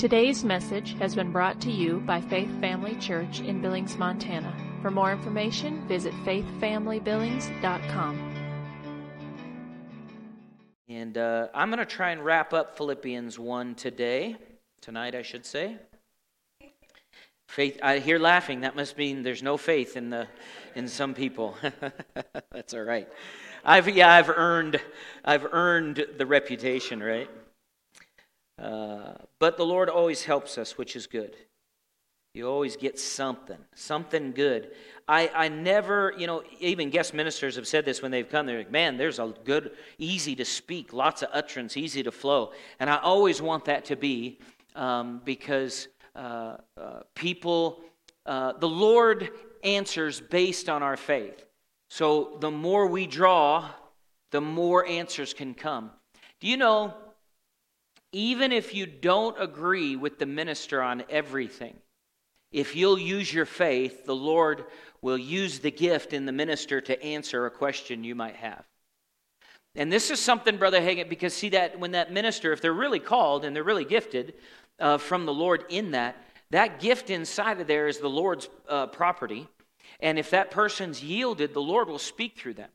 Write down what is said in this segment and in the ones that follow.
Today's message has been brought to you by Faith Family Church in Billings, Montana. For more information, visit faithfamilybillings.com. And uh, I'm going to try and wrap up Philippians 1 today, tonight, I should say. Faith, I hear laughing. That must mean there's no faith in the in some people. That's all right. I've yeah, I've earned I've earned the reputation, right? Uh, but the Lord always helps us, which is good. You always get something, something good. I, I never, you know, even guest ministers have said this when they've come. They're like, man, there's a good, easy to speak, lots of utterance, easy to flow. And I always want that to be um, because uh, uh, people, uh, the Lord answers based on our faith. So the more we draw, the more answers can come. Do you know, even if you don't agree with the minister on everything, if you'll use your faith, the Lord will use the gift in the minister to answer a question you might have. And this is something, Brother Hagin, because see that when that minister, if they're really called and they're really gifted uh, from the Lord in that, that gift inside of there is the Lord's uh, property. And if that person's yielded, the Lord will speak through them.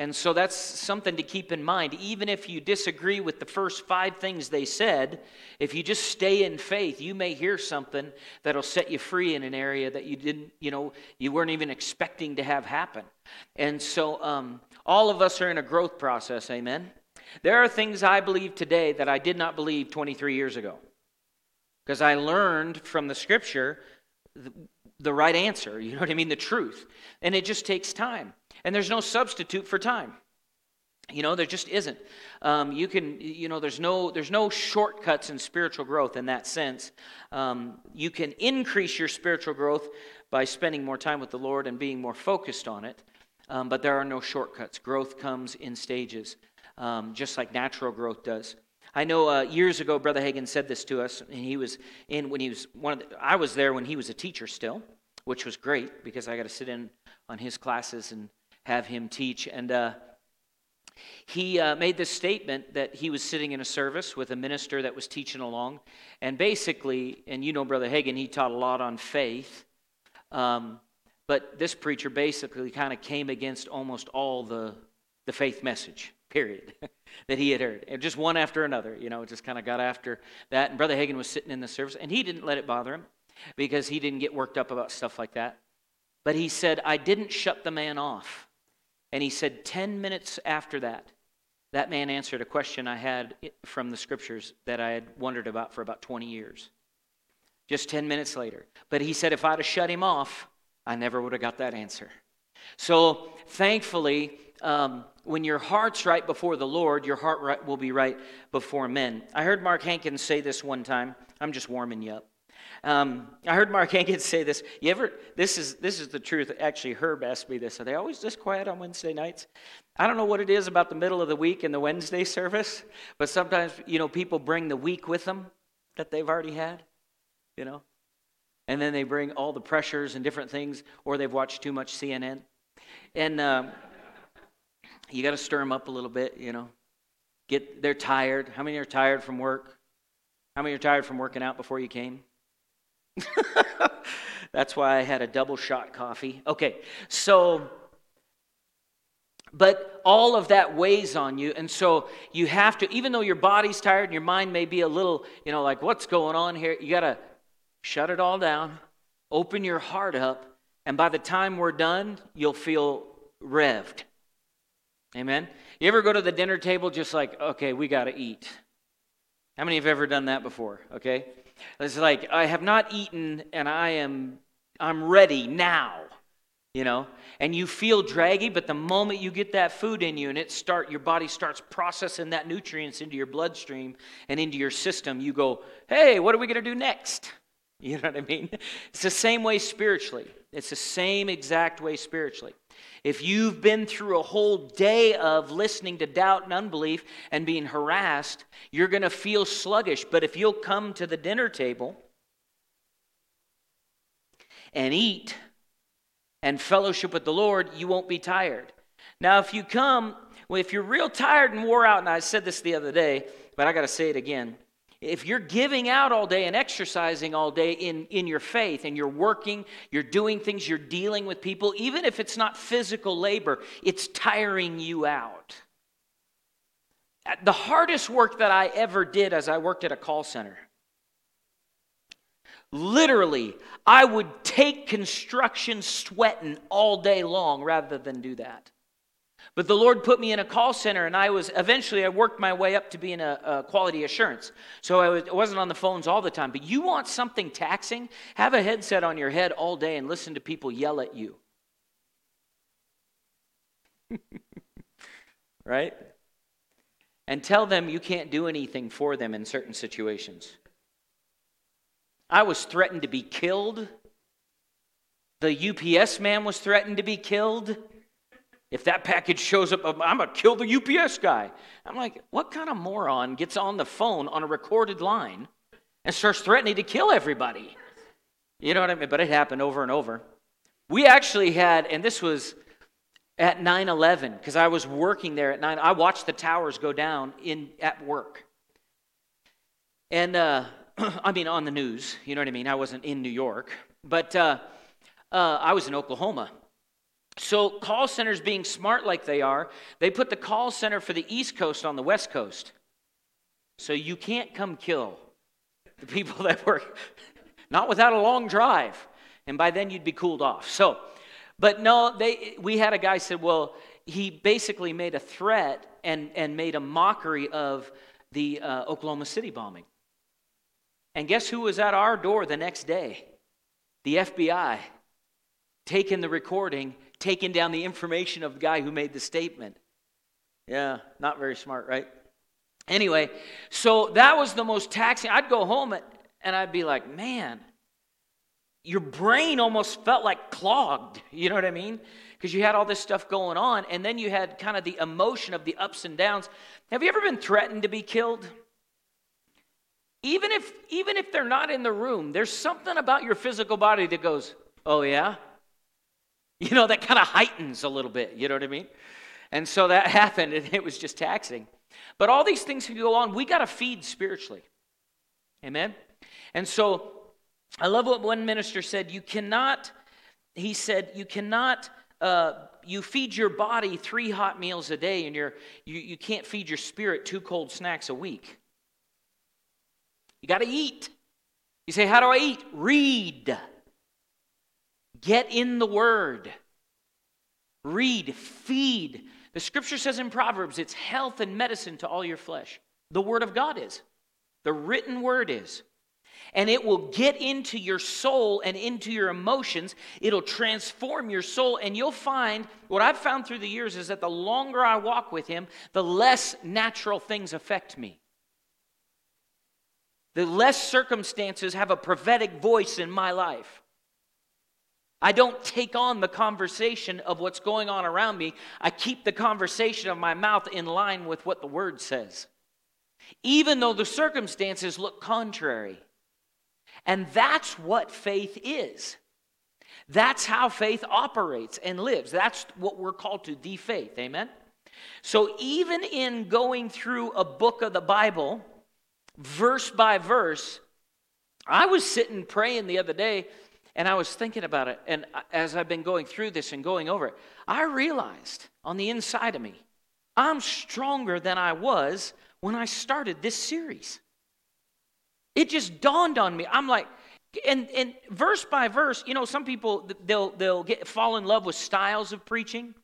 And so that's something to keep in mind. Even if you disagree with the first five things they said, if you just stay in faith, you may hear something that'll set you free in an area that you didn't, you know, you weren't even expecting to have happen. And so um, all of us are in a growth process, amen? There are things I believe today that I did not believe 23 years ago. Because I learned from the scripture the right answer, you know what I mean? The truth. And it just takes time. And there's no substitute for time. You know, there just isn't. Um, you can, you know, there's no, there's no shortcuts in spiritual growth in that sense. Um, you can increase your spiritual growth by spending more time with the Lord and being more focused on it. Um, but there are no shortcuts. Growth comes in stages, um, just like natural growth does. I know uh, years ago, Brother Hagin said this to us, and he was in when he was one of the, I was there when he was a teacher still, which was great because I got to sit in on his classes and have him teach. And uh, he uh, made this statement that he was sitting in a service with a minister that was teaching along. And basically, and you know Brother Hagin, he taught a lot on faith. Um, but this preacher basically kind of came against almost all the, the faith message, period, that he had heard. And just one after another, you know, just kind of got after that. And Brother Hagin was sitting in the service, and he didn't let it bother him because he didn't get worked up about stuff like that. But he said, I didn't shut the man off. And he said, 10 minutes after that, that man answered a question I had from the scriptures that I had wondered about for about 20 years. Just 10 minutes later. But he said, if I'd have shut him off, I never would have got that answer. So thankfully, um, when your heart's right before the Lord, your heart right, will be right before men. I heard Mark Hankins say this one time. I'm just warming you up. Um, I heard Mark Hankins say this. You ever? This is this is the truth. Actually, Herb asked me this. Are they always this quiet on Wednesday nights? I don't know what it is about the middle of the week and the Wednesday service, but sometimes you know people bring the week with them that they've already had, you know, and then they bring all the pressures and different things, or they've watched too much CNN, and um, you got to stir them up a little bit, you know. Get they're tired. How many are tired from work? How many are tired from working out before you came? That's why I had a double shot coffee. Okay, so, but all of that weighs on you. And so you have to, even though your body's tired and your mind may be a little, you know, like, what's going on here? You got to shut it all down, open your heart up, and by the time we're done, you'll feel revved. Amen? You ever go to the dinner table just like, okay, we got to eat? How many have ever done that before? Okay? It's like, I have not eaten and I am I'm ready now. You know? And you feel draggy, but the moment you get that food in you and it start your body starts processing that nutrients into your bloodstream and into your system, you go, hey, what are we gonna do next? You know what I mean? It's the same way spiritually. It's the same exact way spiritually. If you've been through a whole day of listening to doubt and unbelief and being harassed, you're going to feel sluggish. But if you'll come to the dinner table and eat and fellowship with the Lord, you won't be tired. Now, if you come, well, if you're real tired and wore out, and I said this the other day, but I got to say it again. If you're giving out all day and exercising all day in, in your faith and you're working, you're doing things, you're dealing with people, even if it's not physical labor, it's tiring you out. The hardest work that I ever did as I worked at a call center, literally, I would take construction sweating all day long rather than do that. But the Lord put me in a call center, and I was eventually I worked my way up to being a, a quality assurance. So I, was, I wasn't on the phones all the time. But you want something taxing? Have a headset on your head all day and listen to people yell at you. right? And tell them you can't do anything for them in certain situations. I was threatened to be killed. The UPS man was threatened to be killed. If that package shows up, I'm going to kill the UPS guy. I'm like, what kind of moron gets on the phone on a recorded line and starts threatening to kill everybody? You know what I mean? But it happened over and over. We actually had, and this was at 9 11, because I was working there at 9. I watched the towers go down in, at work. And, uh, I mean, on the news, you know what I mean? I wasn't in New York, but uh, uh, I was in Oklahoma. So, call centers being smart like they are, they put the call center for the East Coast on the West Coast. So, you can't come kill the people that work, not without a long drive. And by then, you'd be cooled off. So, but no, they, we had a guy said, well, he basically made a threat and, and made a mockery of the uh, Oklahoma City bombing. And guess who was at our door the next day? The FBI, taking the recording taking down the information of the guy who made the statement. Yeah, not very smart, right? Anyway, so that was the most taxing. I'd go home and I'd be like, man, your brain almost felt like clogged. You know what I mean? Because you had all this stuff going on, and then you had kind of the emotion of the ups and downs. Have you ever been threatened to be killed? Even if even if they're not in the room, there's something about your physical body that goes, "Oh yeah? You know, that kind of heightens a little bit. You know what I mean? And so that happened, and it was just taxing. But all these things can go on. We got to feed spiritually. Amen? And so I love what one minister said. You cannot, he said, you cannot, uh, you feed your body three hot meals a day, and you're, you, you can't feed your spirit two cold snacks a week. You got to eat. You say, How do I eat? Read. Get in the Word. Read, feed. The scripture says in Proverbs, it's health and medicine to all your flesh. The Word of God is. The written Word is. And it will get into your soul and into your emotions. It'll transform your soul. And you'll find what I've found through the years is that the longer I walk with Him, the less natural things affect me. The less circumstances have a prophetic voice in my life. I don't take on the conversation of what's going on around me. I keep the conversation of my mouth in line with what the word says, even though the circumstances look contrary. And that's what faith is. That's how faith operates and lives. That's what we're called to, the faith. Amen? So, even in going through a book of the Bible, verse by verse, I was sitting praying the other day and I was thinking about it, and as I've been going through this and going over it, I realized on the inside of me, I'm stronger than I was when I started this series. It just dawned on me. I'm like, and, and verse by verse, you know, some people they'll they'll get fall in love with styles of preaching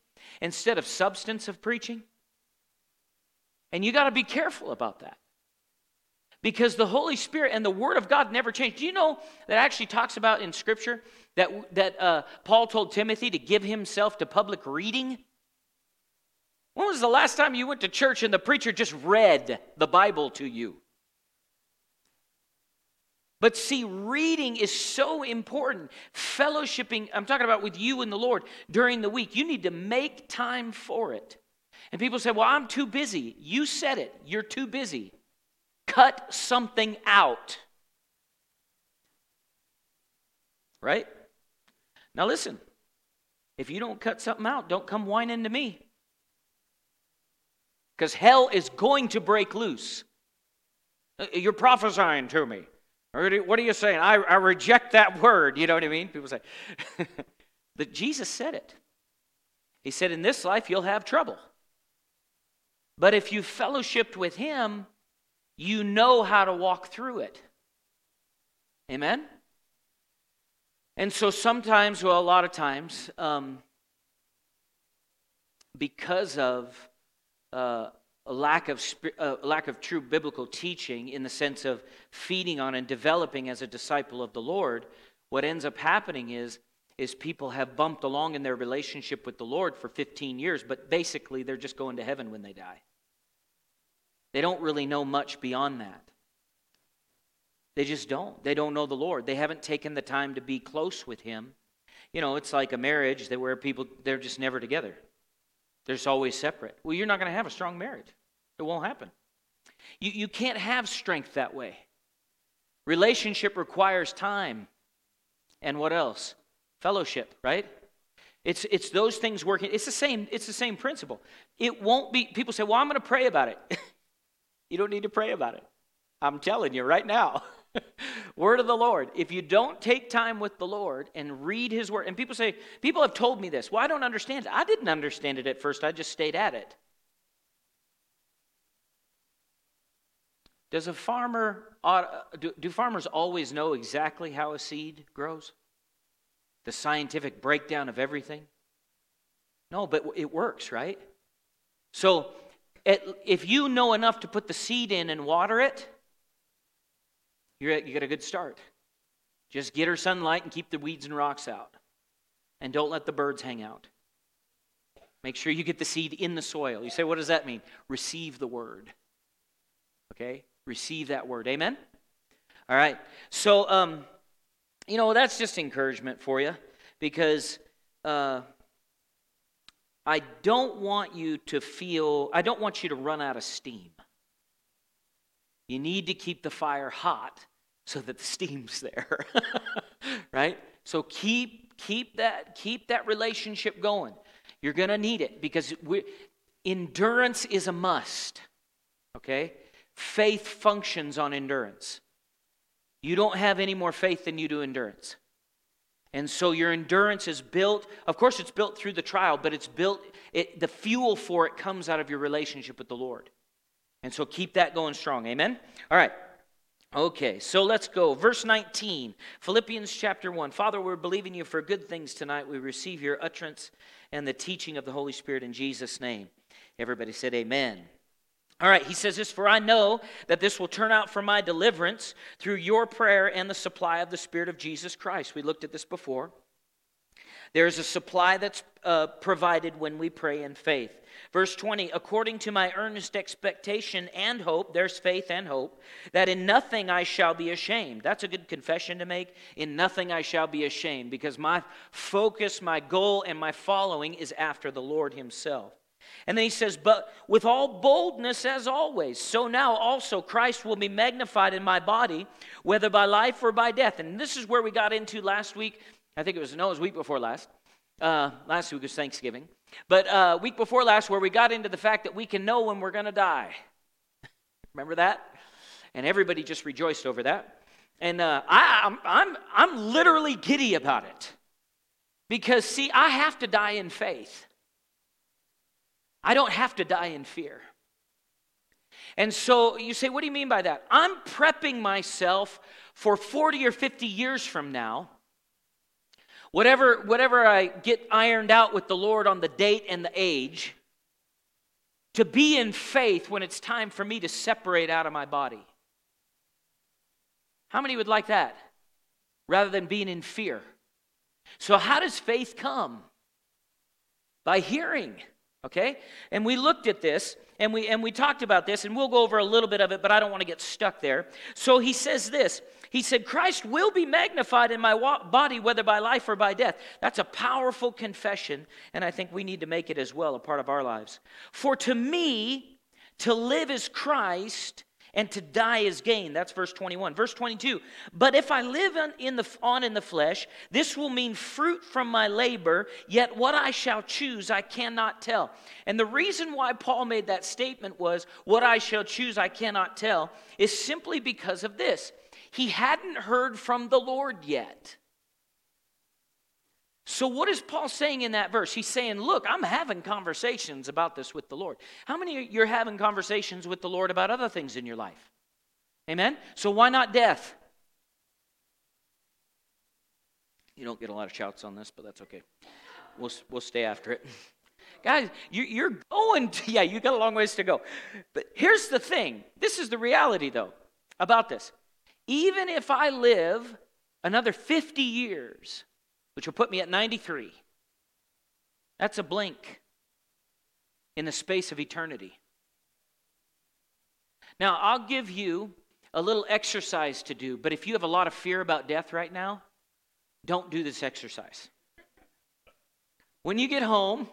instead of substance of preaching. And you got to be careful about that because the Holy Spirit and the Word of God never change. Do you know that actually talks about in Scripture that, that uh, Paul told Timothy to give himself to public reading? When was the last time you went to church and the preacher just read the Bible to you? But see, reading is so important. Fellowshipping, I'm talking about with you and the Lord during the week. You need to make time for it. And people say, Well, I'm too busy. You said it. You're too busy. Cut something out. Right? Now listen. If you don't cut something out, don't come whining to me. Because hell is going to break loose. Uh, you're prophesying to me. What are you saying? I, I reject that word. You know what I mean? People say. but Jesus said it. He said, In this life, you'll have trouble. But if you fellowshipped with Him, you know how to walk through it. Amen? And so sometimes, well, a lot of times, um, because of uh, a lack of uh, lack of true biblical teaching in the sense of feeding on and developing as a disciple of the Lord, what ends up happening is is people have bumped along in their relationship with the Lord for 15 years, but basically they're just going to heaven when they die. They don't really know much beyond that. They just don't. They don't know the Lord. They haven't taken the time to be close with Him. You know, it's like a marriage that where people they're just never together. They're just always separate. Well, you're not going to have a strong marriage. It won't happen. You, you can't have strength that way. Relationship requires time. And what else? Fellowship, right? It's, it's those things working. It's the same, it's the same principle. It won't be, people say, well, I'm going to pray about it. you don't need to pray about it. I'm telling you right now. word of the Lord. If you don't take time with the Lord and read His word, and people say, people have told me this. Well, I don't understand it. I didn't understand it at first, I just stayed at it. Does a farmer, do, do farmers always know exactly how a seed grows? The scientific breakdown of everything? No, but it works, right? So if you know enough to put the seed in and water it, you're you get a good start. Just get her sunlight and keep the weeds and rocks out. And don't let the birds hang out. Make sure you get the seed in the soil. You say, what does that mean? Receive the word. Okay? Receive that word. Amen? All right. So, um, you know, that's just encouragement for you because uh, I don't want you to feel, I don't want you to run out of steam. You need to keep the fire hot so that the steam's there. right? So keep keep that keep that relationship going. You're going to need it because we, endurance is a must. Okay? Faith functions on endurance. You don't have any more faith than you do endurance. And so your endurance is built, of course, it's built through the trial, but it's built, it, the fuel for it comes out of your relationship with the Lord. And so keep that going strong. Amen? All right. Okay, so let's go. Verse 19, Philippians chapter 1. Father, we're believing you for good things tonight. We receive your utterance and the teaching of the Holy Spirit in Jesus' name. Everybody said, Amen. All right, he says this For I know that this will turn out for my deliverance through your prayer and the supply of the Spirit of Jesus Christ. We looked at this before. There is a supply that's uh, provided when we pray in faith. Verse 20, according to my earnest expectation and hope, there's faith and hope, that in nothing I shall be ashamed. That's a good confession to make. In nothing I shall be ashamed, because my focus, my goal, and my following is after the Lord Himself. And then he says, But with all boldness as always, so now also Christ will be magnified in my body, whether by life or by death. And this is where we got into last week. I think it was, no, it was week before last. Uh, last week was Thanksgiving. But uh, week before last, where we got into the fact that we can know when we're going to die. Remember that? And everybody just rejoiced over that. And uh, I, I'm, I'm, I'm literally giddy about it. Because, see, I have to die in faith. I don't have to die in fear. And so you say, what do you mean by that? I'm prepping myself for 40 or 50 years from now Whatever, whatever I get ironed out with the Lord on the date and the age, to be in faith when it's time for me to separate out of my body. How many would like that? Rather than being in fear. So, how does faith come? By hearing. Okay? And we looked at this and we and we talked about this and we'll go over a little bit of it but I don't want to get stuck there. So he says this. He said Christ will be magnified in my body whether by life or by death. That's a powerful confession and I think we need to make it as well a part of our lives. For to me to live is Christ and to die is gain. That's verse 21. Verse 22. But if I live on in the, on in the flesh, this will mean fruit from my labor, yet what I shall choose I cannot tell. And the reason why Paul made that statement was, What I shall choose I cannot tell, is simply because of this. He hadn't heard from the Lord yet. So, what is Paul saying in that verse? He's saying, Look, I'm having conversations about this with the Lord. How many of you are having conversations with the Lord about other things in your life? Amen? So, why not death? You don't get a lot of shouts on this, but that's okay. We'll, we'll stay after it. Guys, you, are going to, yeah, you got a long ways to go. But here's the thing this is the reality, though, about this. Even if I live another 50 years, which will put me at 93. That's a blink in the space of eternity. Now, I'll give you a little exercise to do, but if you have a lot of fear about death right now, don't do this exercise. When you get home,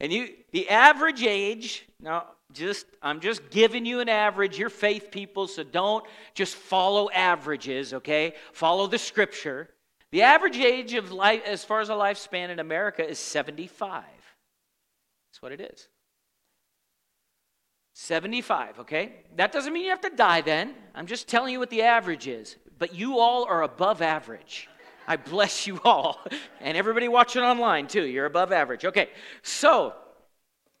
and you the average age, now just I'm just giving you an average. You're faith people, so don't just follow averages, okay? Follow the scripture. The average age of life as far as a lifespan in America is 75. That's what it is. 75, okay? That doesn't mean you have to die then. I'm just telling you what the average is. But you all are above average. I bless you all. And everybody watching online too. You're above average. Okay. So,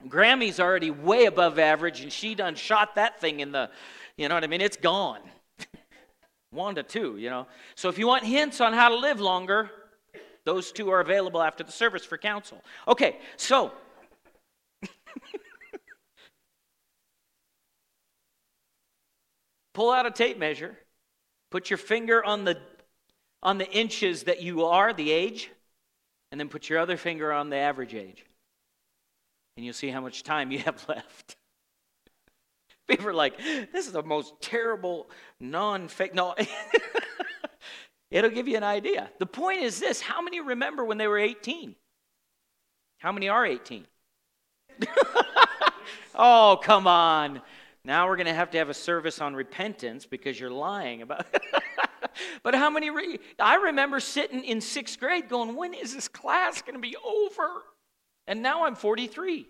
Grammy's already way above average, and she done shot that thing in the, you know what I mean? It's gone. Wanda, too, you know. So if you want hints on how to live longer, those two are available after the service for counsel. Okay, so. Pull out a tape measure, put your finger on the on the inches that you are, the age, and then put your other finger on the average age and you'll see how much time you have left. People are like, this is the most terrible non fake. No, it'll give you an idea. The point is this how many remember when they were 18? How many are 18? oh, come on. Now we're going to have to have a service on repentance because you're lying about But how many re- I remember sitting in 6th grade going, "When is this class going to be over?" And now I'm 43.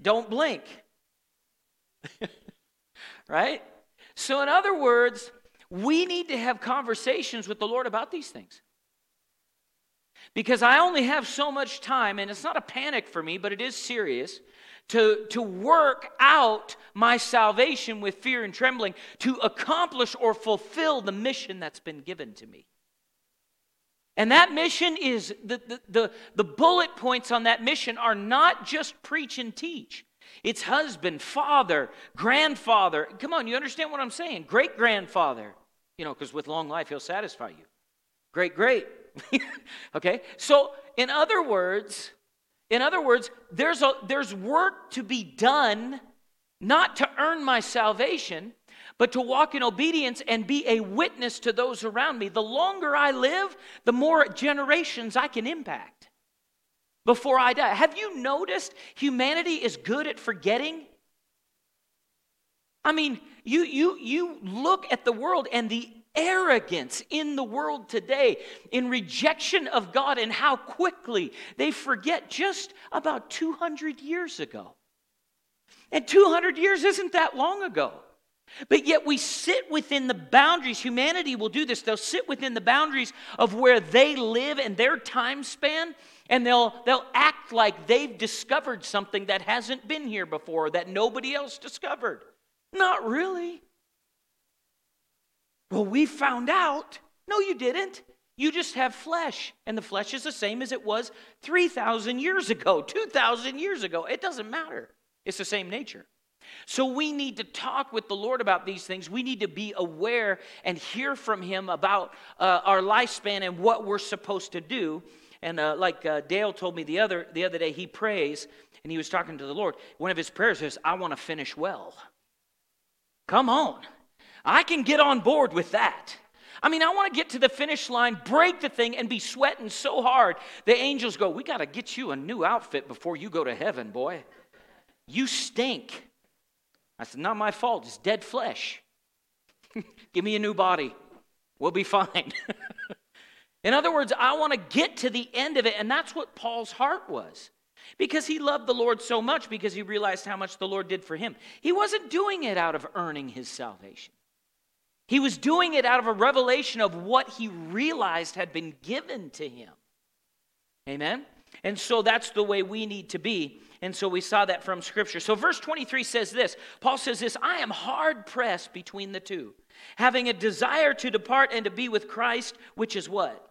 Don't blink. right? So, in other words, we need to have conversations with the Lord about these things. Because I only have so much time, and it's not a panic for me, but it is serious, to, to work out my salvation with fear and trembling, to accomplish or fulfill the mission that's been given to me. And that mission is the, the, the, the, bullet points on that mission are not just preach and teach. It's husband, father, grandfather. Come on, you understand what I'm saying? Great grandfather. You know, because with long life, he'll satisfy you. Great, great. okay? So, in other words, in other words, there's, a, there's work to be done not to earn my salvation, but to walk in obedience and be a witness to those around me. The longer I live, the more generations I can impact before I die. Have you noticed humanity is good at forgetting? I mean, you, you, you look at the world and the arrogance in the world today in rejection of God and how quickly they forget just about 200 years ago. And 200 years isn't that long ago. But yet we sit within the boundaries. Humanity will do this. They'll sit within the boundaries of where they live and their time span, and they'll, they'll act like they've discovered something that hasn't been here before, that nobody else discovered. Not really. Well, we found out. No, you didn't. You just have flesh, and the flesh is the same as it was 3,000 years ago, 2,000 years ago. It doesn't matter. It's the same nature. So we need to talk with the Lord about these things. We need to be aware and hear from Him about uh, our lifespan and what we're supposed to do. And uh, like uh, Dale told me the other the other day, he prays and he was talking to the Lord. One of his prayers is, "I want to finish well." Come on, I can get on board with that. I mean, I want to get to the finish line, break the thing, and be sweating so hard. The angels go, "We got to get you a new outfit before you go to heaven, boy." You stink. I said, Not my fault. It's dead flesh. Give me a new body. We'll be fine. In other words, I want to get to the end of it. And that's what Paul's heart was. Because he loved the Lord so much because he realized how much the Lord did for him. He wasn't doing it out of earning his salvation, he was doing it out of a revelation of what he realized had been given to him. Amen? And so that's the way we need to be. And so we saw that from Scripture. So verse 23 says this Paul says this I am hard pressed between the two, having a desire to depart and to be with Christ, which is what?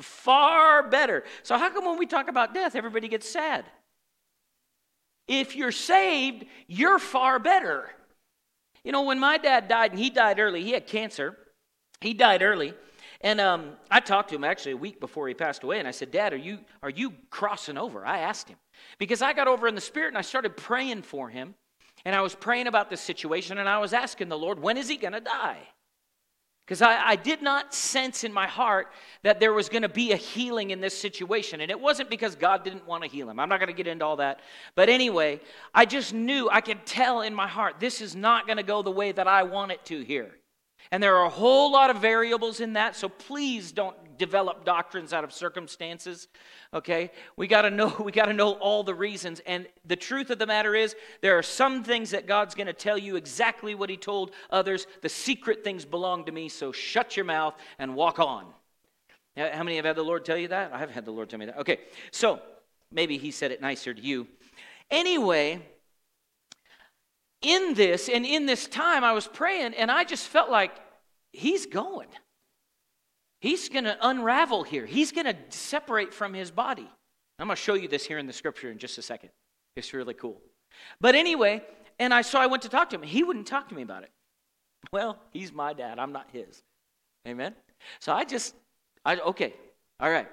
Far better. So, how come when we talk about death, everybody gets sad? If you're saved, you're far better. You know, when my dad died, and he died early, he had cancer, he died early. And um, I talked to him actually a week before he passed away, and I said, Dad, are you, are you crossing over? I asked him. Because I got over in the Spirit and I started praying for him. And I was praying about this situation, and I was asking the Lord, when is he going to die? Because I, I, did not sense in my heart that there was going to be a healing in this situation. And it wasn't because God didn't want to heal him. I'm not going to get into all that. But anyway, I just knew, I could tell in my heart, this is not going to go the way that I want it to here. And there are a whole lot of variables in that, so please don't develop doctrines out of circumstances. Okay? We got to know we got to know all the reasons and the truth of the matter is there are some things that God's going to tell you exactly what he told others. The secret things belong to me, so shut your mouth and walk on. How many have had the Lord tell you that? I have had the Lord tell me that. Okay. So, maybe he said it nicer to you. Anyway, in this and in this time, I was praying and I just felt like he's going. He's going to unravel here. He's going to separate from his body. I'm going to show you this here in the scripture in just a second. It's really cool. But anyway, and I so I went to talk to him. He wouldn't talk to me about it. Well, he's my dad. I'm not his. Amen. So I just, I okay, all right.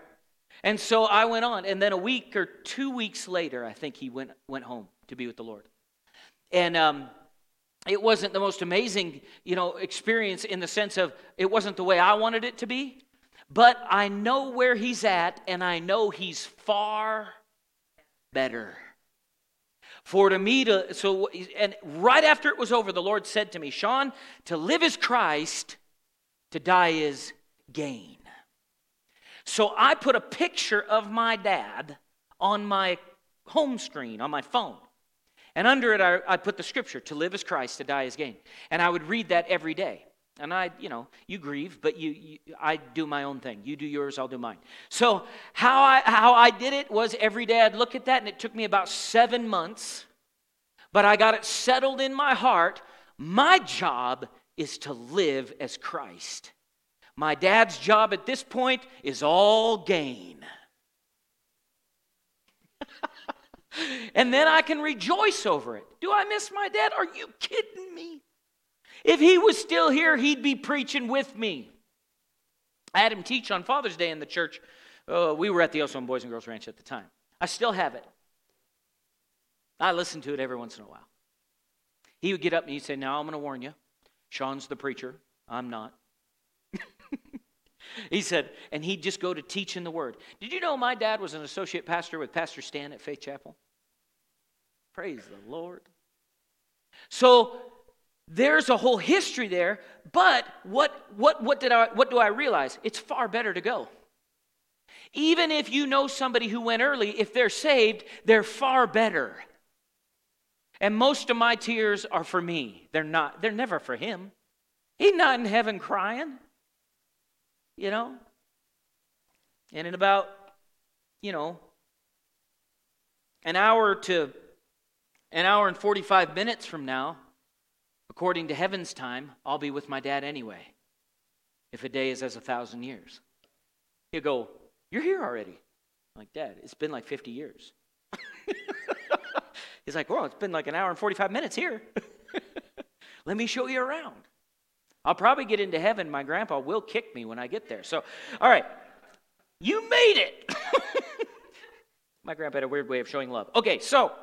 And so I went on, and then a week or two weeks later, I think he went went home to be with the Lord. And um, it wasn't the most amazing, you know, experience in the sense of it wasn't the way I wanted it to be, but I know where he's at and I know he's far better. For to me to so and right after it was over the Lord said to me, "Sean, to live is Christ, to die is gain." So I put a picture of my dad on my home screen on my phone. And under it, I, put the scripture to live as Christ, to die as gain. And I would read that every day. And I, you know, you grieve, but you, you, I do my own thing. You do yours, I'll do mine. So how I how I did it was every day I'd look at that, and it took me about seven months. But I got it settled in my heart. My job is to live as Christ. My dad's job at this point is all gain. And then I can rejoice over it. Do I miss my dad? Are you kidding me? If he was still here, he'd be preaching with me. I had him teach on Father's Day in the church. Uh, we were at the Oswald Boys and Girls Ranch at the time. I still have it. I listen to it every once in a while. He would get up and he'd say, Now I'm going to warn you. Sean's the preacher. I'm not. he said, and he'd just go to teach in the Word. Did you know my dad was an associate pastor with Pastor Stan at Faith Chapel? Praise the Lord. So there's a whole history there, but what, what, what, did I, what do I realize? It's far better to go. Even if you know somebody who went early, if they're saved, they're far better. And most of my tears are for me. They're not, they're never for him. He's not in heaven crying. You know? And in about, you know, an hour to an hour and 45 minutes from now, according to heaven's time, I'll be with my dad anyway, if a day is as a thousand years. He'll go, You're here already. I'm like, Dad, it's been like 50 years. He's like, Well, it's been like an hour and 45 minutes here. Let me show you around. I'll probably get into heaven. My grandpa will kick me when I get there. So, all right, you made it. my grandpa had a weird way of showing love. Okay, so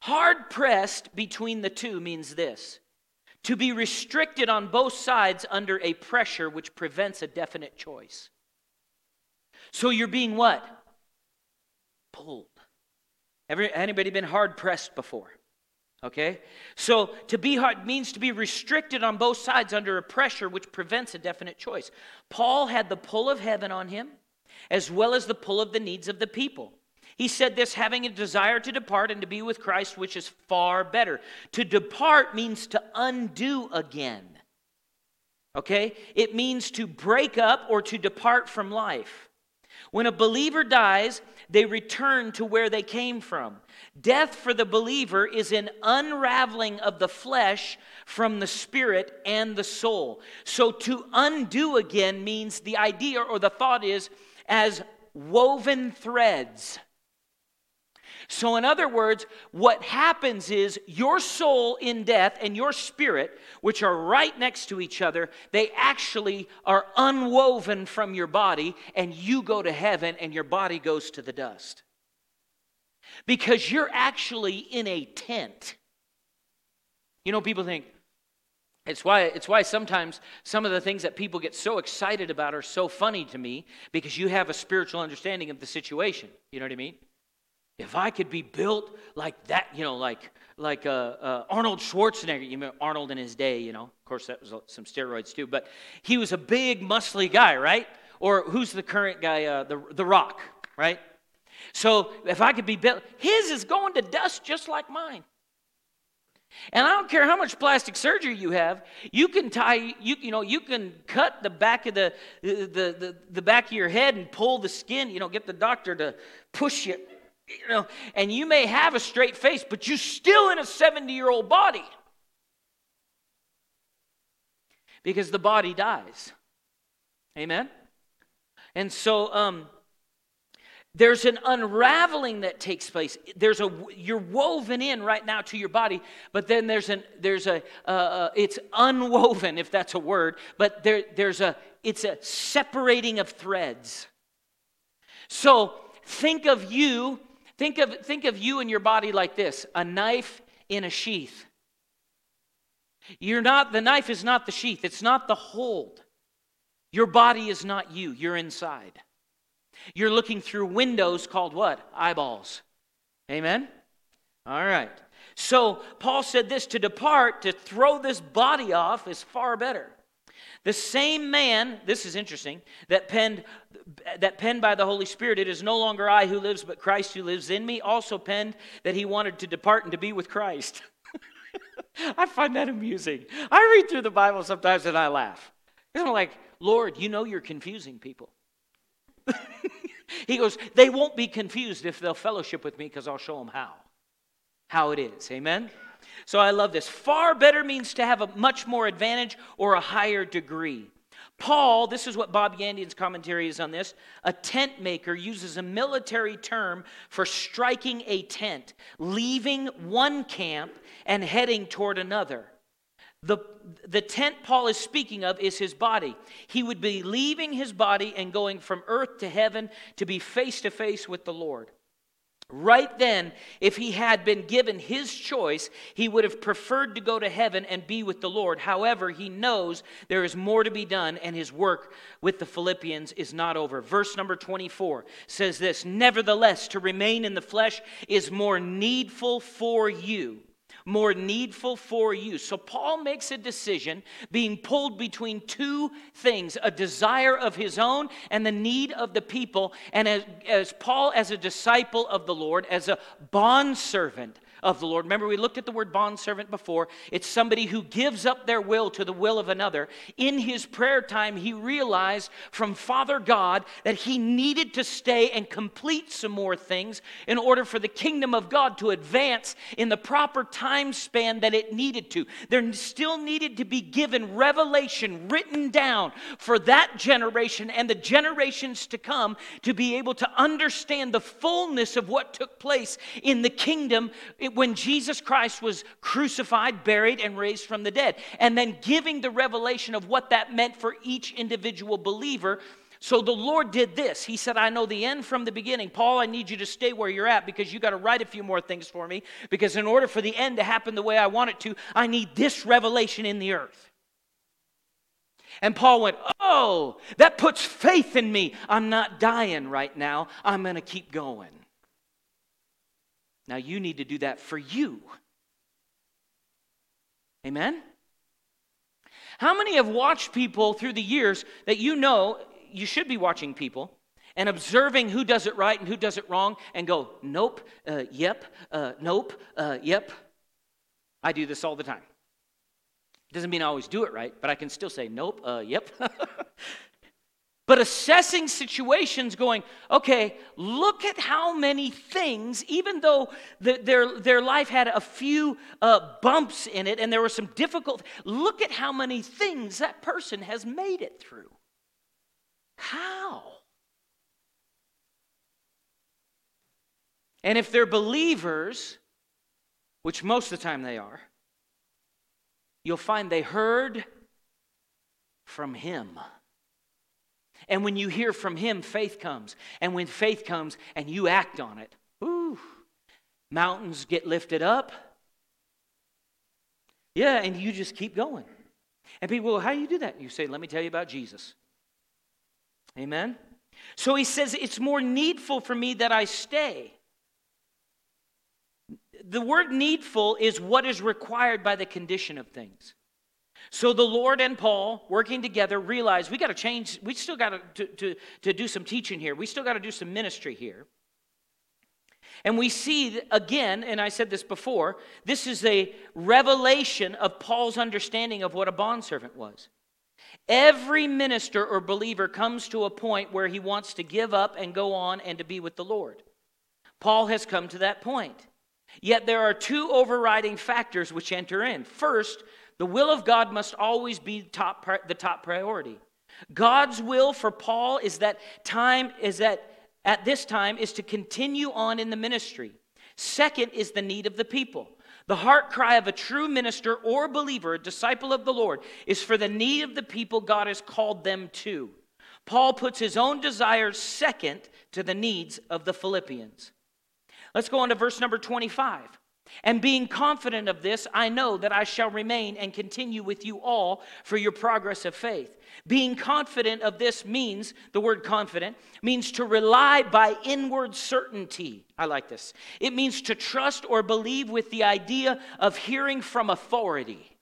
Hard pressed between the two means this to be restricted on both sides under a pressure which prevents a definite choice. So you're being what? Pulled. Anybody been hard pressed before? Okay? So to be hard means to be restricted on both sides under a pressure which prevents a definite choice. Paul had the pull of heaven on him as well as the pull of the needs of the people. He said this having a desire to depart and to be with Christ, which is far better. To depart means to undo again. Okay? It means to break up or to depart from life. When a believer dies, they return to where they came from. Death for the believer is an unraveling of the flesh from the spirit and the soul. So to undo again means the idea or the thought is as woven threads. So, in other words, what happens is your soul in death and your spirit, which are right next to each other, they actually are unwoven from your body, and you go to heaven and your body goes to the dust. Because you're actually in a tent. You know, people think, it's why, it's why sometimes some of the things that people get so excited about are so funny to me because you have a spiritual understanding of the situation. You know what I mean? If I could be built like that, you know, like like uh, uh, Arnold Schwarzenegger, you know, Arnold in his day, you know, of course that was some steroids too, but he was a big, muscly guy, right? Or who's the current guy, uh, the the Rock, right? So if I could be built, his is going to dust just like mine. And I don't care how much plastic surgery you have, you can tie, you, you know, you can cut the back of the, the, the, the back of your head and pull the skin, you know, get the doctor to push you, you know, and you may have a straight face, but you're still in a 70 year old body. Because the body dies. Amen? And so, um, there's an unraveling that takes place there's a you're woven in right now to your body but then there's an there's a uh, uh, it's unwoven if that's a word but there there's a it's a separating of threads so think of you think of think of you and your body like this a knife in a sheath you're not the knife is not the sheath it's not the hold your body is not you you're inside you're looking through windows called what? Eyeballs. Amen? All right. So Paul said this to depart, to throw this body off is far better. The same man, this is interesting, that penned that penned by the Holy Spirit, it is no longer I who lives, but Christ who lives in me, also penned that he wanted to depart and to be with Christ. I find that amusing. I read through the Bible sometimes and I laugh. I'm like, Lord, you know you're confusing people. he goes, They won't be confused if they'll fellowship with me because I'll show them how. How it is. Amen? So I love this. Far better means to have a much more advantage or a higher degree. Paul, this is what Bob Yandian's commentary is on this. A tent maker uses a military term for striking a tent, leaving one camp and heading toward another. The, the tent Paul is speaking of is his body. He would be leaving his body and going from earth to heaven to be face to face with the Lord. Right then, if he had been given his choice, he would have preferred to go to heaven and be with the Lord. However, he knows there is more to be done, and his work with the Philippians is not over. Verse number 24 says this Nevertheless, to remain in the flesh is more needful for you more needful for you. So Paul makes a decision being pulled between two things a desire of his own and the need of the people. And as, as Paul, as a disciple of the Lord, as a bondservant, of the Lord. Remember, we looked at the word bondservant before. It's somebody who gives up their will to the will of another. In his prayer time, he realized from Father God that he needed to stay and complete some more things in order for the kingdom of God to advance in the proper time span that it needed to. There still needed to be given revelation written down for that generation and the generations to come to be able to understand the fullness of what took place in the kingdom when Jesus Christ was crucified, buried, and raised from the dead, and then giving the revelation of what that meant for each individual believer. So the Lord did this. He said, I know the end from the beginning. Paul, I need you to stay where you're at because you got to write a few more things for me. Because in order for the end to happen the way I want it to, I need this revelation in the earth. And Paul went, Oh, that puts faith in me. I'm not dying right now. I'm going to keep going. Now you need to do that for you. Amen? How many have watched people through the years that you know you should be watching people and observing who does it right and who does it wrong and go, nope, uh, yep, uh, nope, uh, yep? I do this all the time. Doesn't mean I always do it right, but I can still say, nope, uh, yep. but assessing situations, going, okay, look at how many things, even though the, their, their life had a few uh, bumps in it and there were some difficult, look at how many things that person has made it through. How? And if they're believers, which most of the time they are, you'll find they heard from Him. And when you hear from Him, faith comes. And when faith comes and you act on it, ooh, mountains get lifted up. Yeah, and you just keep going. And people, well, how do you do that? You say, let me tell you about Jesus. Amen? So he says, it's more needful for me that I stay. The word needful is what is required by the condition of things. So the Lord and Paul, working together, realized we got to change, we still got to, to, to do some teaching here. We still got to do some ministry here. And we see again, and I said this before, this is a revelation of Paul's understanding of what a bondservant was. Every minister or believer comes to a point where he wants to give up and go on and to be with the Lord. Paul has come to that point. Yet there are two overriding factors which enter in. First, the will of God must always be top, the top priority. God's will for Paul is that time is that at this time is to continue on in the ministry. Second is the need of the people. The heart cry of a true minister or believer, a disciple of the Lord, is for the need of the people God has called them to. Paul puts his own desires second to the needs of the Philippians. Let's go on to verse number 25. And being confident of this, I know that I shall remain and continue with you all for your progress of faith. Being confident of this means, the word confident, means to rely by inward certainty. I like this. It means to trust or believe with the idea of hearing from authority.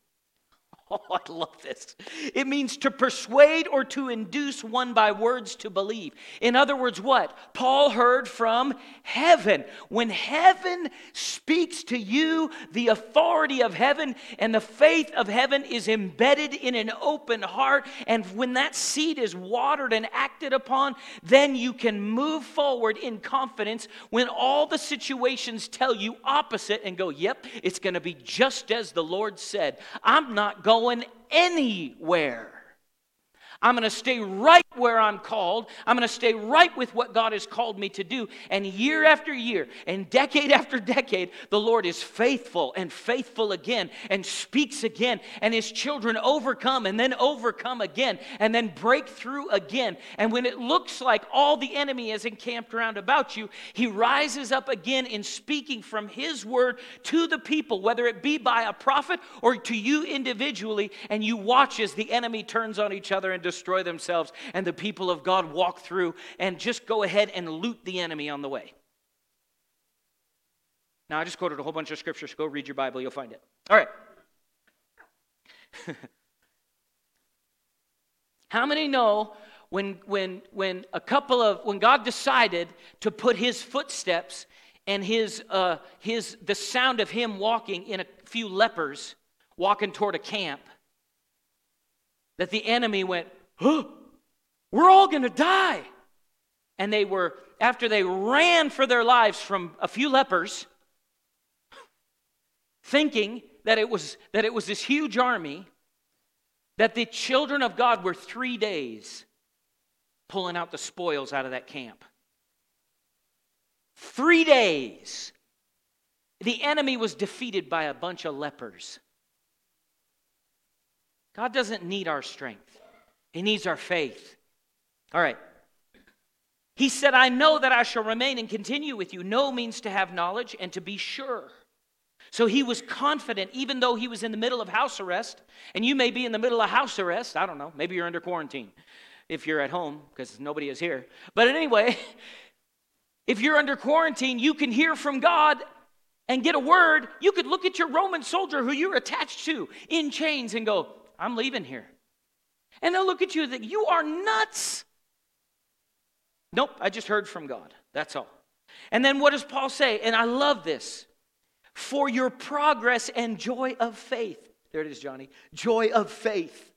Oh, I love this. It means to persuade or to induce one by words to believe. In other words, what? Paul heard from heaven. When heaven speaks to you, the authority of heaven and the faith of heaven is embedded in an open heart. And when that seed is watered and acted upon, then you can move forward in confidence when all the situations tell you opposite and go, yep, it's going to be just as the Lord said. I'm not going going anywhere. I'm going to stay right where I'm called. I'm going to stay right with what God has called me to do. And year after year and decade after decade, the Lord is faithful and faithful again and speaks again. And his children overcome and then overcome again and then break through again. And when it looks like all the enemy is encamped around about you, he rises up again in speaking from his word to the people, whether it be by a prophet or to you individually. And you watch as the enemy turns on each other and destroy themselves, and the people of God walk through and just go ahead and loot the enemy on the way. Now, I just quoted a whole bunch of scriptures. Go read your Bible, you'll find it. All right. How many know when, when, when a couple of, when God decided to put his footsteps and his, uh, his, the sound of him walking in a few lepers walking toward a camp, that the enemy went, we're all going to die. And they were, after they ran for their lives from a few lepers, thinking that it was, that it was this huge army, that the children of God were three days pulling out the spoils out of that camp. Three days. The enemy was defeated by a bunch of lepers. God doesn't need our strength, He needs our faith. All right. He said, I know that I shall remain and continue with you. Know means to have knowledge and to be sure. So he was confident, even though he was in the middle of house arrest, and you may be in the middle of house arrest. I don't know. Maybe you're under quarantine if you're at home because nobody is here. But anyway, if you're under quarantine, you can hear from God and get a word, you could look at your Roman soldier who you're attached to in chains and go, I'm leaving here. And they'll look at you and think, You are nuts. Nope, I just heard from God. That's all. And then what does Paul say? And I love this for your progress and joy of faith. There it is, Johnny. Joy of faith.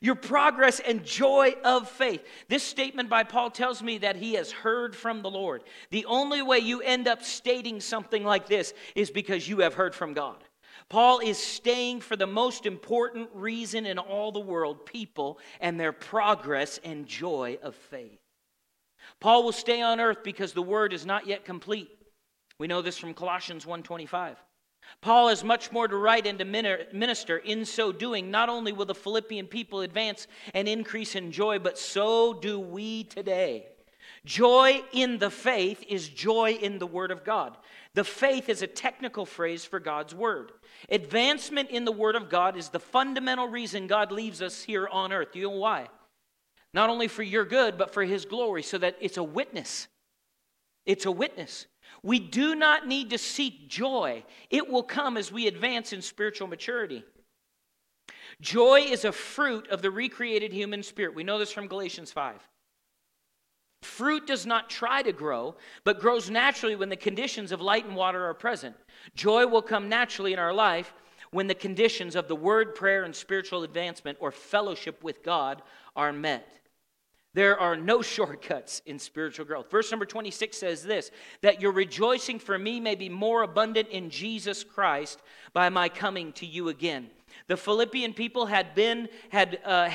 Your progress and joy of faith. This statement by Paul tells me that he has heard from the Lord. The only way you end up stating something like this is because you have heard from God. Paul is staying for the most important reason in all the world people and their progress and joy of faith. Paul will stay on earth because the word is not yet complete. We know this from Colossians 1:25. Paul has much more to write and to minister. In so doing, not only will the Philippian people advance and increase in joy, but so do we today. Joy in the faith is joy in the Word of God. The faith is a technical phrase for God's Word. Advancement in the Word of God is the fundamental reason God leaves us here on earth. You know why? Not only for your good, but for His glory, so that it's a witness. It's a witness. We do not need to seek joy, it will come as we advance in spiritual maturity. Joy is a fruit of the recreated human spirit. We know this from Galatians 5. Fruit does not try to grow, but grows naturally when the conditions of light and water are present. Joy will come naturally in our life when the conditions of the word, prayer, and spiritual advancement or fellowship with God are met. There are no shortcuts in spiritual growth. Verse number 26 says this that your rejoicing for me may be more abundant in Jesus Christ by my coming to you again. The Philippian people had been, had, uh,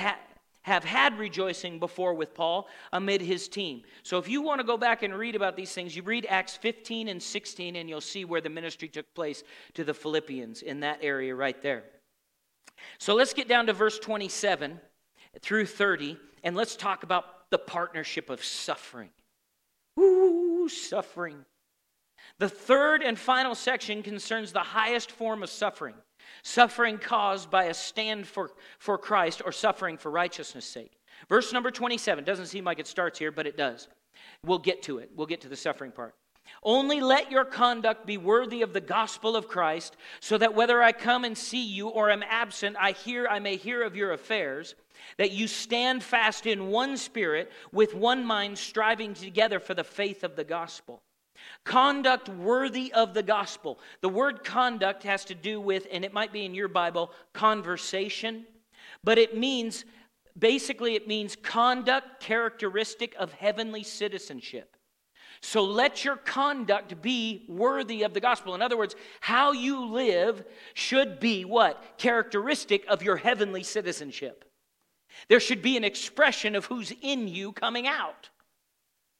have had rejoicing before with Paul amid his team. So if you want to go back and read about these things, you read Acts 15 and 16, and you'll see where the ministry took place to the Philippians in that area right there. So let's get down to verse 27 through 30, and let's talk about the partnership of suffering. Ooh, suffering. The third and final section concerns the highest form of suffering suffering caused by a stand for, for Christ or suffering for righteousness' sake. Verse number 27 doesn't seem like it starts here, but it does. We'll get to it. We'll get to the suffering part. Only let your conduct be worthy of the gospel of Christ, so that whether I come and see you or am absent, I hear I may hear of your affairs, that you stand fast in one spirit, with one mind, striving together for the faith of the gospel. Conduct worthy of the gospel. The word conduct has to do with, and it might be in your Bible, conversation, but it means basically it means conduct characteristic of heavenly citizenship. So let your conduct be worthy of the gospel. In other words, how you live should be what? Characteristic of your heavenly citizenship. There should be an expression of who's in you coming out,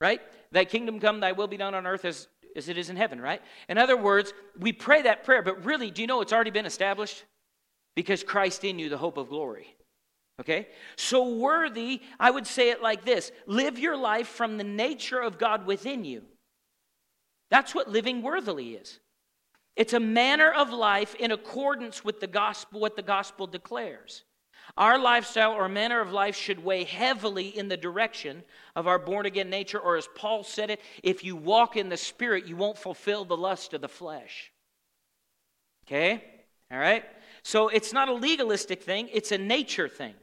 right? Thy kingdom come, thy will be done on earth as, as it is in heaven, right? In other words, we pray that prayer, but really, do you know it's already been established? Because Christ in you, the hope of glory. Okay? So worthy, I would say it like this live your life from the nature of God within you. That's what living worthily is. It's a manner of life in accordance with the gospel, what the gospel declares. Our lifestyle or manner of life should weigh heavily in the direction of our born again nature, or as Paul said it, if you walk in the Spirit, you won't fulfill the lust of the flesh. Okay? All right? So it's not a legalistic thing, it's a nature thing.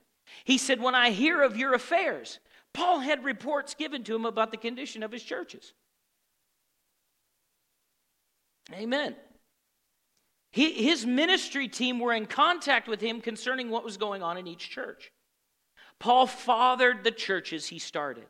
He said, When I hear of your affairs, Paul had reports given to him about the condition of his churches. Amen. He, his ministry team were in contact with him concerning what was going on in each church. Paul fathered the churches he started.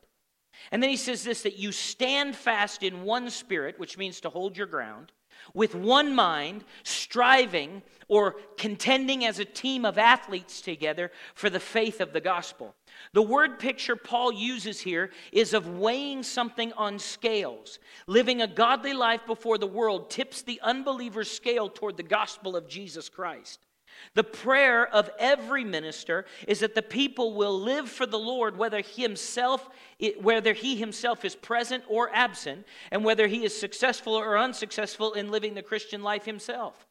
And then he says this that you stand fast in one spirit, which means to hold your ground, with one mind, striving or contending as a team of athletes together for the faith of the gospel. The word picture Paul uses here is of weighing something on scales. Living a godly life before the world tips the unbeliever's scale toward the gospel of Jesus Christ. The prayer of every minister is that the people will live for the Lord whether he himself whether he himself is present or absent and whether he is successful or unsuccessful in living the Christian life himself.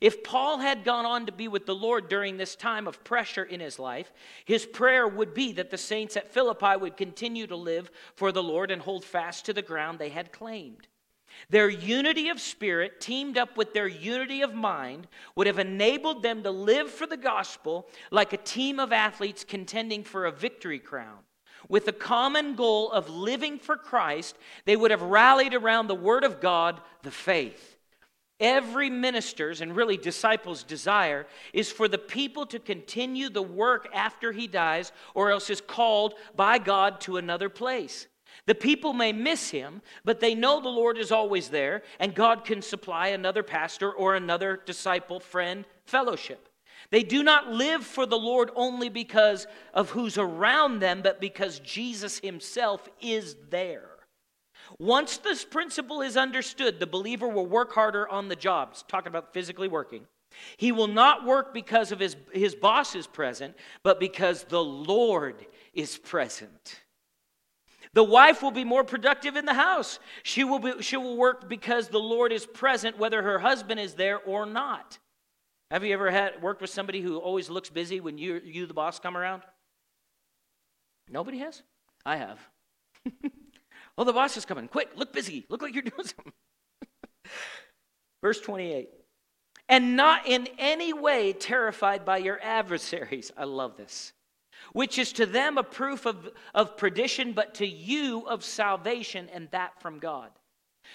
If Paul had gone on to be with the Lord during this time of pressure in his life, his prayer would be that the saints at Philippi would continue to live for the Lord and hold fast to the ground they had claimed. Their unity of spirit, teamed up with their unity of mind, would have enabled them to live for the gospel like a team of athletes contending for a victory crown. With the common goal of living for Christ, they would have rallied around the Word of God, the faith. Every minister's and really disciples' desire is for the people to continue the work after he dies, or else is called by God to another place. The people may miss him, but they know the Lord is always there, and God can supply another pastor or another disciple, friend, fellowship. They do not live for the Lord only because of who's around them, but because Jesus himself is there. Once this principle is understood, the believer will work harder on the jobs, talking about physically working. He will not work because of his, his boss is present, but because the Lord is present. The wife will be more productive in the house. She will, be, she will work because the Lord is present, whether her husband is there or not. Have you ever had worked with somebody who always looks busy when you, you the boss, come around? Nobody has? I have. oh, the boss is coming. Quick, look busy. Look like you're doing something. Verse 28. And not in any way terrified by your adversaries. I love this which is to them a proof of, of perdition, but to you of salvation, and that from God.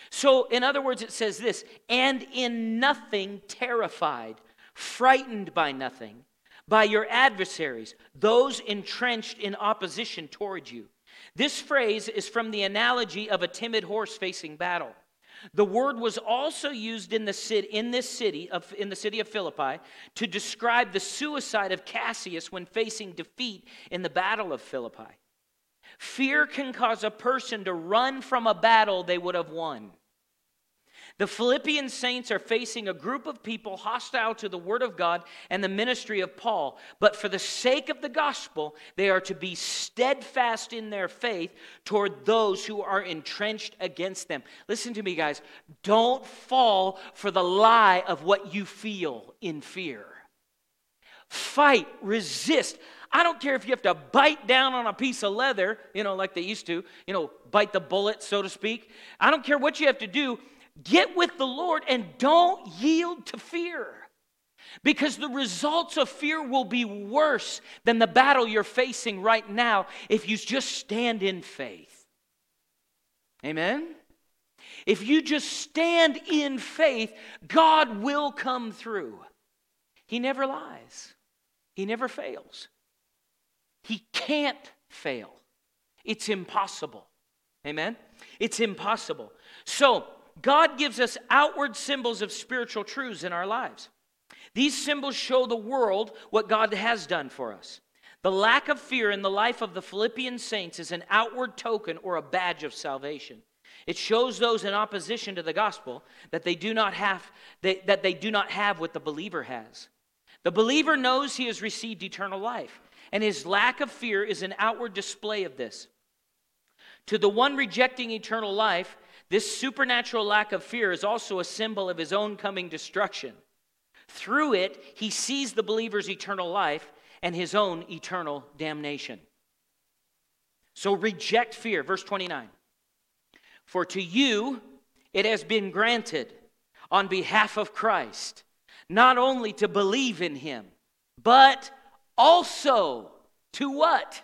So, in other words, it says this and in nothing terrified, frightened by nothing, by your adversaries, those entrenched in opposition toward you. This phrase is from the analogy of a timid horse facing battle. The word was also used in, the city, in this city of, in the city of Philippi to describe the suicide of Cassius when facing defeat in the battle of Philippi. Fear can cause a person to run from a battle they would have won. The Philippian saints are facing a group of people hostile to the Word of God and the ministry of Paul. But for the sake of the gospel, they are to be steadfast in their faith toward those who are entrenched against them. Listen to me, guys. Don't fall for the lie of what you feel in fear. Fight, resist. I don't care if you have to bite down on a piece of leather, you know, like they used to, you know, bite the bullet, so to speak. I don't care what you have to do. Get with the Lord and don't yield to fear. Because the results of fear will be worse than the battle you're facing right now if you just stand in faith. Amen? If you just stand in faith, God will come through. He never lies, He never fails. He can't fail. It's impossible. Amen? It's impossible. So, God gives us outward symbols of spiritual truths in our lives. These symbols show the world what God has done for us. The lack of fear in the life of the Philippian saints is an outward token or a badge of salvation. It shows those in opposition to the gospel that they do not have they, that they do not have what the believer has. The believer knows he has received eternal life, and his lack of fear is an outward display of this. To the one rejecting eternal life, this supernatural lack of fear is also a symbol of his own coming destruction. Through it, he sees the believer's eternal life and his own eternal damnation. So reject fear. Verse 29. For to you it has been granted on behalf of Christ not only to believe in him, but also to what?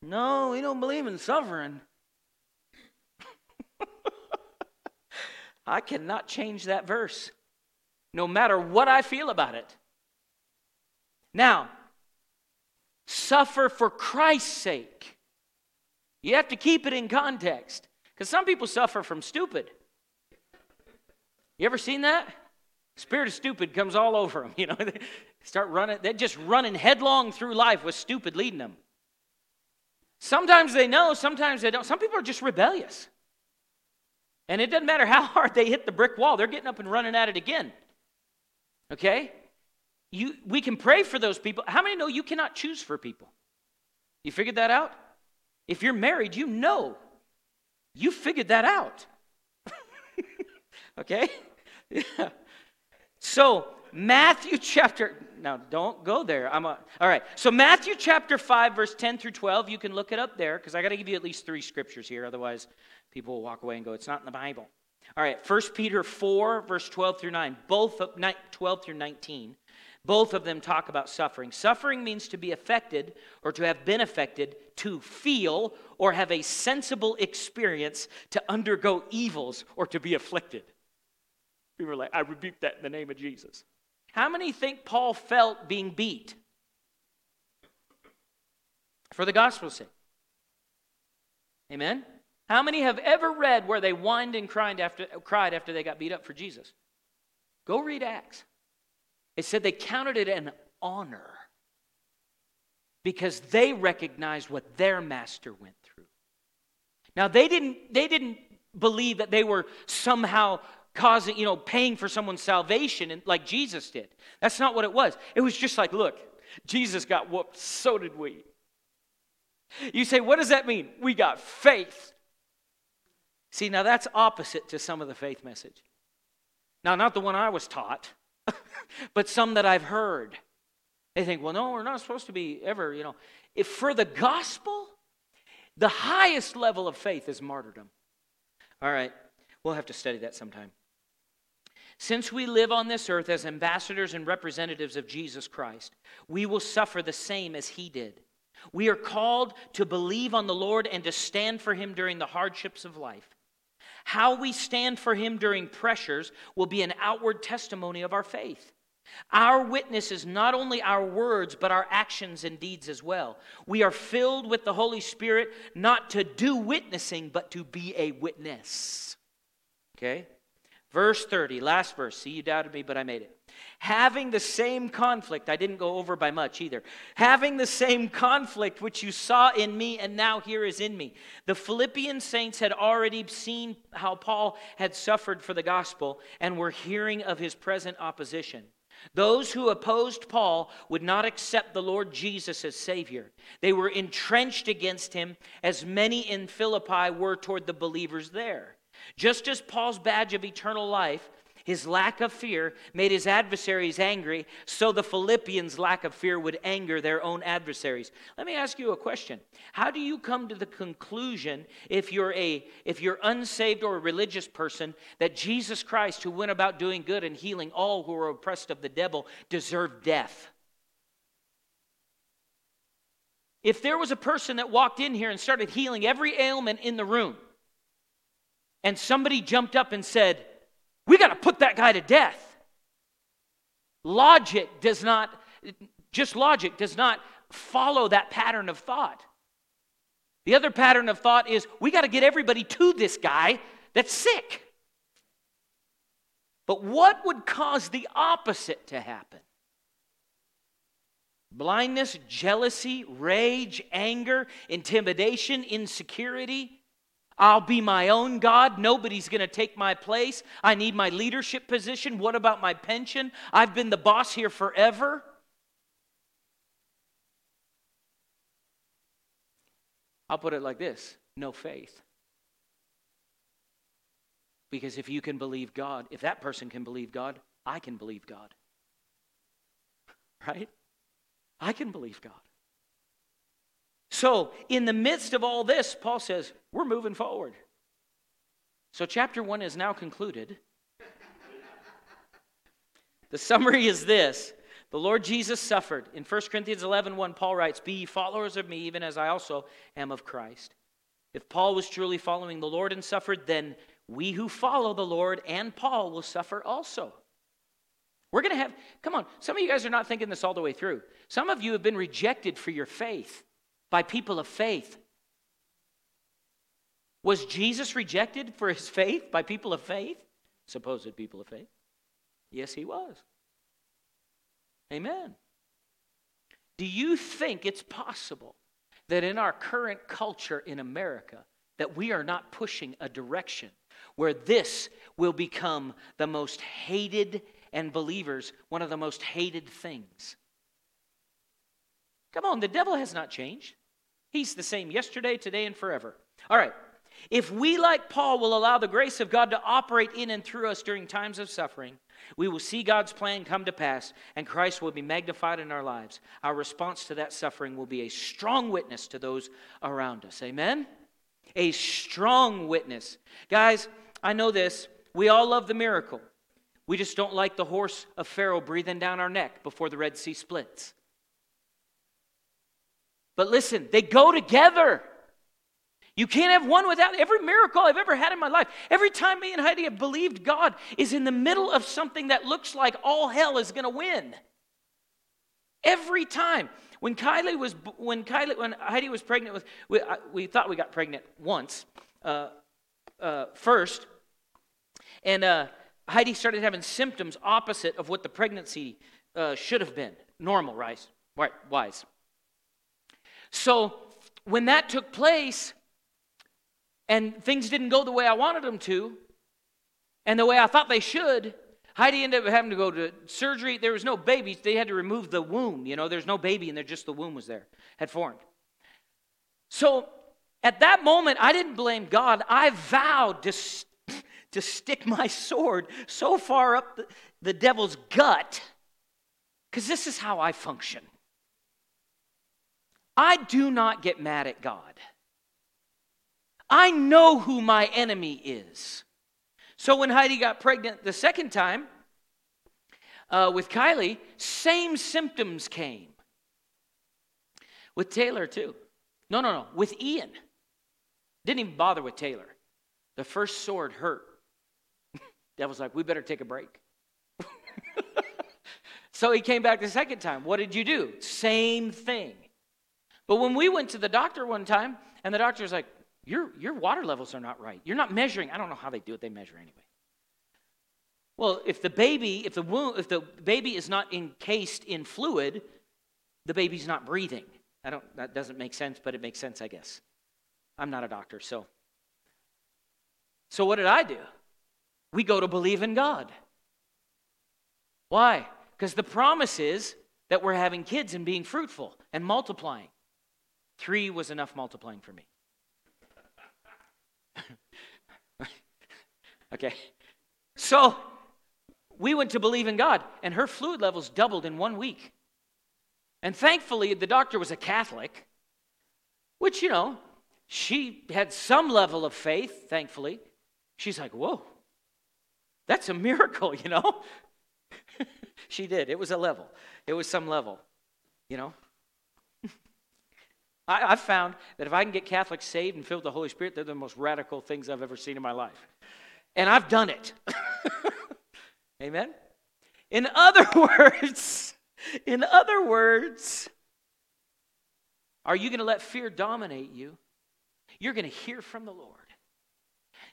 No, we don't believe in suffering. I cannot change that verse, no matter what I feel about it. Now, suffer for Christ's sake. You have to keep it in context because some people suffer from stupid. You ever seen that? Spirit of stupid comes all over them. You know, they start running, they're just running headlong through life with stupid leading them. Sometimes they know, sometimes they don't. Some people are just rebellious. And it doesn't matter how hard they hit the brick wall, they're getting up and running at it again. Okay? You, we can pray for those people. How many know you cannot choose for people? You figured that out? If you're married, you know. You figured that out. okay? Yeah. So, Matthew chapter, now don't go there. I'm a, all right. So, Matthew chapter 5, verse 10 through 12, you can look it up there because I got to give you at least three scriptures here. Otherwise, people will walk away and go, It's not in the Bible. All right, 1 Peter 4, verse 12 through 9, both of 12 through 19, both of them talk about suffering. Suffering means to be affected or to have been affected, to feel or have a sensible experience, to undergo evils or to be afflicted. People are like, I rebuke that in the name of Jesus. How many think Paul felt being beat? For the gospel's sake. Amen? How many have ever read where they whined and cried after, cried after they got beat up for Jesus? Go read Acts. It said they counted it an honor because they recognized what their master went through. Now they didn't they didn't believe that they were somehow causing, you know, paying for someone's salvation and like Jesus did. That's not what it was. It was just like, look, Jesus got whooped, so did we. You say, what does that mean? We got faith. See, now that's opposite to some of the faith message. Now, not the one I was taught, but some that I've heard. They think, well, no, we're not supposed to be ever, you know. If for the gospel, the highest level of faith is martyrdom. All right, we'll have to study that sometime. Since we live on this earth as ambassadors and representatives of Jesus Christ, we will suffer the same as he did. We are called to believe on the Lord and to stand for him during the hardships of life. How we stand for him during pressures will be an outward testimony of our faith. Our witness is not only our words, but our actions and deeds as well. We are filled with the Holy Spirit not to do witnessing, but to be a witness. Okay? Verse 30, last verse. See, you doubted me, but I made it. Having the same conflict, I didn't go over by much either. Having the same conflict which you saw in me and now here is in me. The Philippian saints had already seen how Paul had suffered for the gospel and were hearing of his present opposition. Those who opposed Paul would not accept the Lord Jesus as Savior. They were entrenched against him, as many in Philippi were toward the believers there. Just as Paul's badge of eternal life, his lack of fear, made his adversaries angry, so the Philippians' lack of fear would anger their own adversaries. Let me ask you a question. How do you come to the conclusion, if you're a if you're unsaved or a religious person, that Jesus Christ, who went about doing good and healing all who were oppressed of the devil, deserved death? If there was a person that walked in here and started healing every ailment in the room, and somebody jumped up and said, We got to put that guy to death. Logic does not, just logic does not follow that pattern of thought. The other pattern of thought is we got to get everybody to this guy that's sick. But what would cause the opposite to happen? Blindness, jealousy, rage, anger, intimidation, insecurity. I'll be my own God. Nobody's going to take my place. I need my leadership position. What about my pension? I've been the boss here forever. I'll put it like this no faith. Because if you can believe God, if that person can believe God, I can believe God. Right? I can believe God. So, in the midst of all this, Paul says, we're moving forward. So, chapter one is now concluded. the summary is this The Lord Jesus suffered. In 1 Corinthians 11 1, Paul writes, Be ye followers of me, even as I also am of Christ. If Paul was truly following the Lord and suffered, then we who follow the Lord and Paul will suffer also. We're going to have, come on, some of you guys are not thinking this all the way through. Some of you have been rejected for your faith by people of faith. Was Jesus rejected for his faith by people of faith? Supposed people of faith? Yes, he was. Amen. Do you think it's possible that in our current culture in America that we are not pushing a direction where this will become the most hated and believers one of the most hated things? Come on, the devil has not changed. He's the same yesterday, today, and forever. All right. If we, like Paul, will allow the grace of God to operate in and through us during times of suffering, we will see God's plan come to pass and Christ will be magnified in our lives. Our response to that suffering will be a strong witness to those around us. Amen? A strong witness. Guys, I know this. We all love the miracle. We just don't like the horse of Pharaoh breathing down our neck before the Red Sea splits. But listen, they go together. You can't have one without every miracle I've ever had in my life. Every time me and Heidi have believed God is in the middle of something that looks like all hell is going to win. Every time. When Kylie was when Kylie when Heidi was pregnant with we, we thought we got pregnant once uh, uh, first, and uh, Heidi started having symptoms opposite of what the pregnancy uh, should have been normal? Right, wise. So when that took place, and things didn't go the way I wanted them to, and the way I thought they should, Heidi ended up having to go to surgery. There was no baby. They had to remove the womb. You know, there's no baby, and there just the womb was there, had formed. So at that moment, I didn't blame God. I vowed to, to stick my sword so far up the, the devil's gut, because this is how I function. I do not get mad at God. I know who my enemy is. So when Heidi got pregnant the second time uh, with Kylie, same symptoms came. With Taylor, too. No, no, no, with Ian. Didn't even bother with Taylor. The first sword hurt. Devil's like, we better take a break. so he came back the second time. What did you do? Same thing. But when we went to the doctor one time, and the doctor was like, your, your water levels are not right. You're not measuring. I don't know how they do it, they measure anyway. Well, if the baby, if the womb, if the baby is not encased in fluid, the baby's not breathing. I don't that doesn't make sense, but it makes sense, I guess. I'm not a doctor, so. So what did I do? We go to believe in God. Why? Because the promise is that we're having kids and being fruitful and multiplying. Three was enough multiplying for me. okay. So we went to believe in God, and her fluid levels doubled in one week. And thankfully, the doctor was a Catholic, which, you know, she had some level of faith, thankfully. She's like, whoa, that's a miracle, you know? she did. It was a level, it was some level, you know? I, have found that if I can get Catholics saved and filled with the Holy Spirit, they're the most radical things I've ever seen in my life. And I've done it. Amen? In other words, in other words, are you going to let fear dominate you? You're going to hear from the Lord.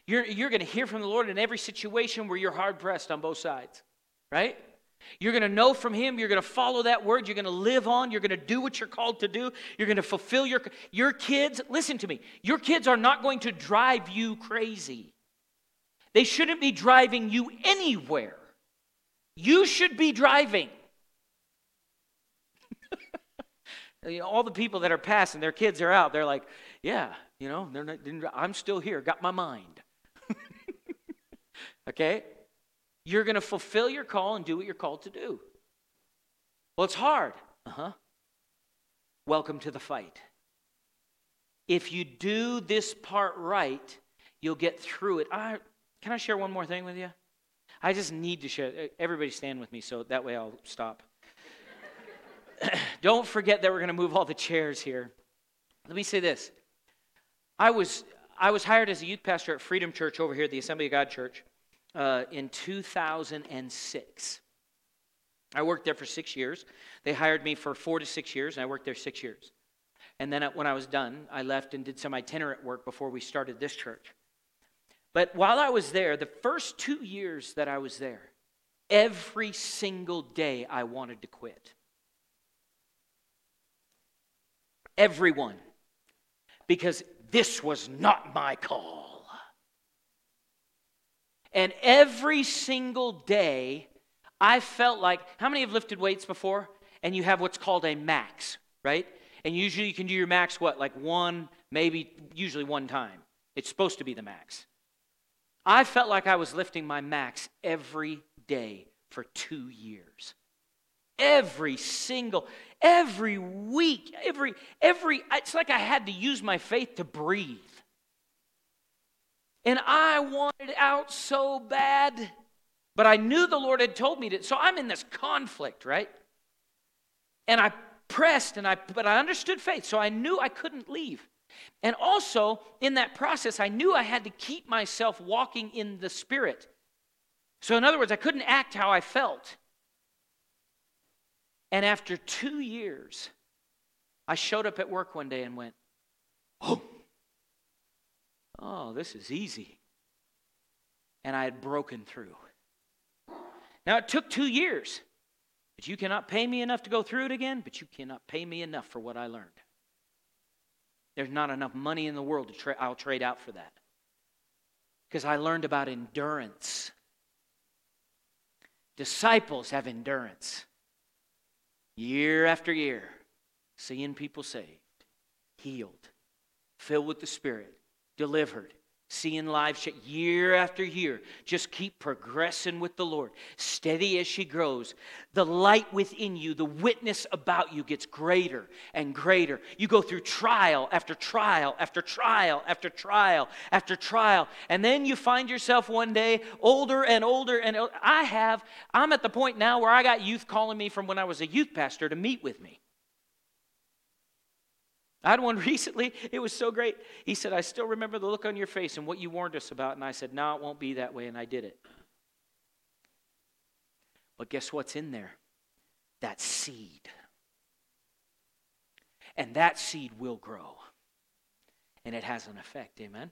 You're, you're going to hear from the Lord in every situation where you're hard pressed on both sides, right? You're going to know from him. You're going to follow that word. You're going to live on. You're going to do what you're called to do. You're going to fulfill your your kids. Listen to me. Your kids are not going to drive you crazy. They shouldn't be driving you anywhere. You should be driving. you know, all the people that are passing, their kids are out. They're like, yeah, you know, they're not, I'm still here. Got my mind. okay? You're going to fulfill your call and do what you're called to do. Well, it's hard. Uh huh. Welcome to the fight. If you do this part right, you'll get through it. I, can I share one more thing with you? I just need to share. Everybody stand with me so that way I'll stop. Don't forget that we're going to move all the chairs here. Let me say this. I was, I was hired as a youth pastor at Freedom Church over here the Assembly of God Church uh, in 2006. I worked there for six years. They hired me for four to six years, and I worked there six years. And then when I was done, I left and did some itinerant work before we started this church. But while I was there, the first two years that I was there, every single day I wanted to quit. Everyone. Because this was not my call. And every single day, I felt like how many have lifted weights before? And you have what's called a max, right? And usually you can do your max, what, like one, maybe, usually one time. It's supposed to be the max. I felt like I was lifting my max every day for two years. Every single, every week, every, every, it's like I had to use my faith to breathe. And I wanted out so bad. But I knew the Lord had told me to. So I'm in this conflict, right? And I pressed and I but I understood faith, so I knew I couldn't leave. And also, in that process, I knew I had to keep myself walking in the Spirit. So, in other words, I couldn't act how I felt. And after two years, I showed up at work one day and went, Oh, oh, this is easy. And I had broken through. Now, it took two years, but you cannot pay me enough to go through it again, but you cannot pay me enough for what I learned. There's not enough money in the world to tra- I'll trade out for that. Because I learned about endurance. Disciples have endurance. Year after year, seeing people saved, healed, filled with the Spirit, delivered, seeing lives year after year. Just keep progressing with the Lord, steady as she grows. The light within you, the witness about you gets greater and greater. You go through trial after trial after trial after trial after trial, and then you find yourself one day older and older. And I have, I'm at the point now where I got youth calling me from when I was a youth pastor to meet with me. I had one recently. It was so great. He said, I still remember the look on your face and what you warned us about. And I said, No, it won't be that way. And I did it. But guess what's in there? That seed. And that seed will grow. And it has an effect. Amen.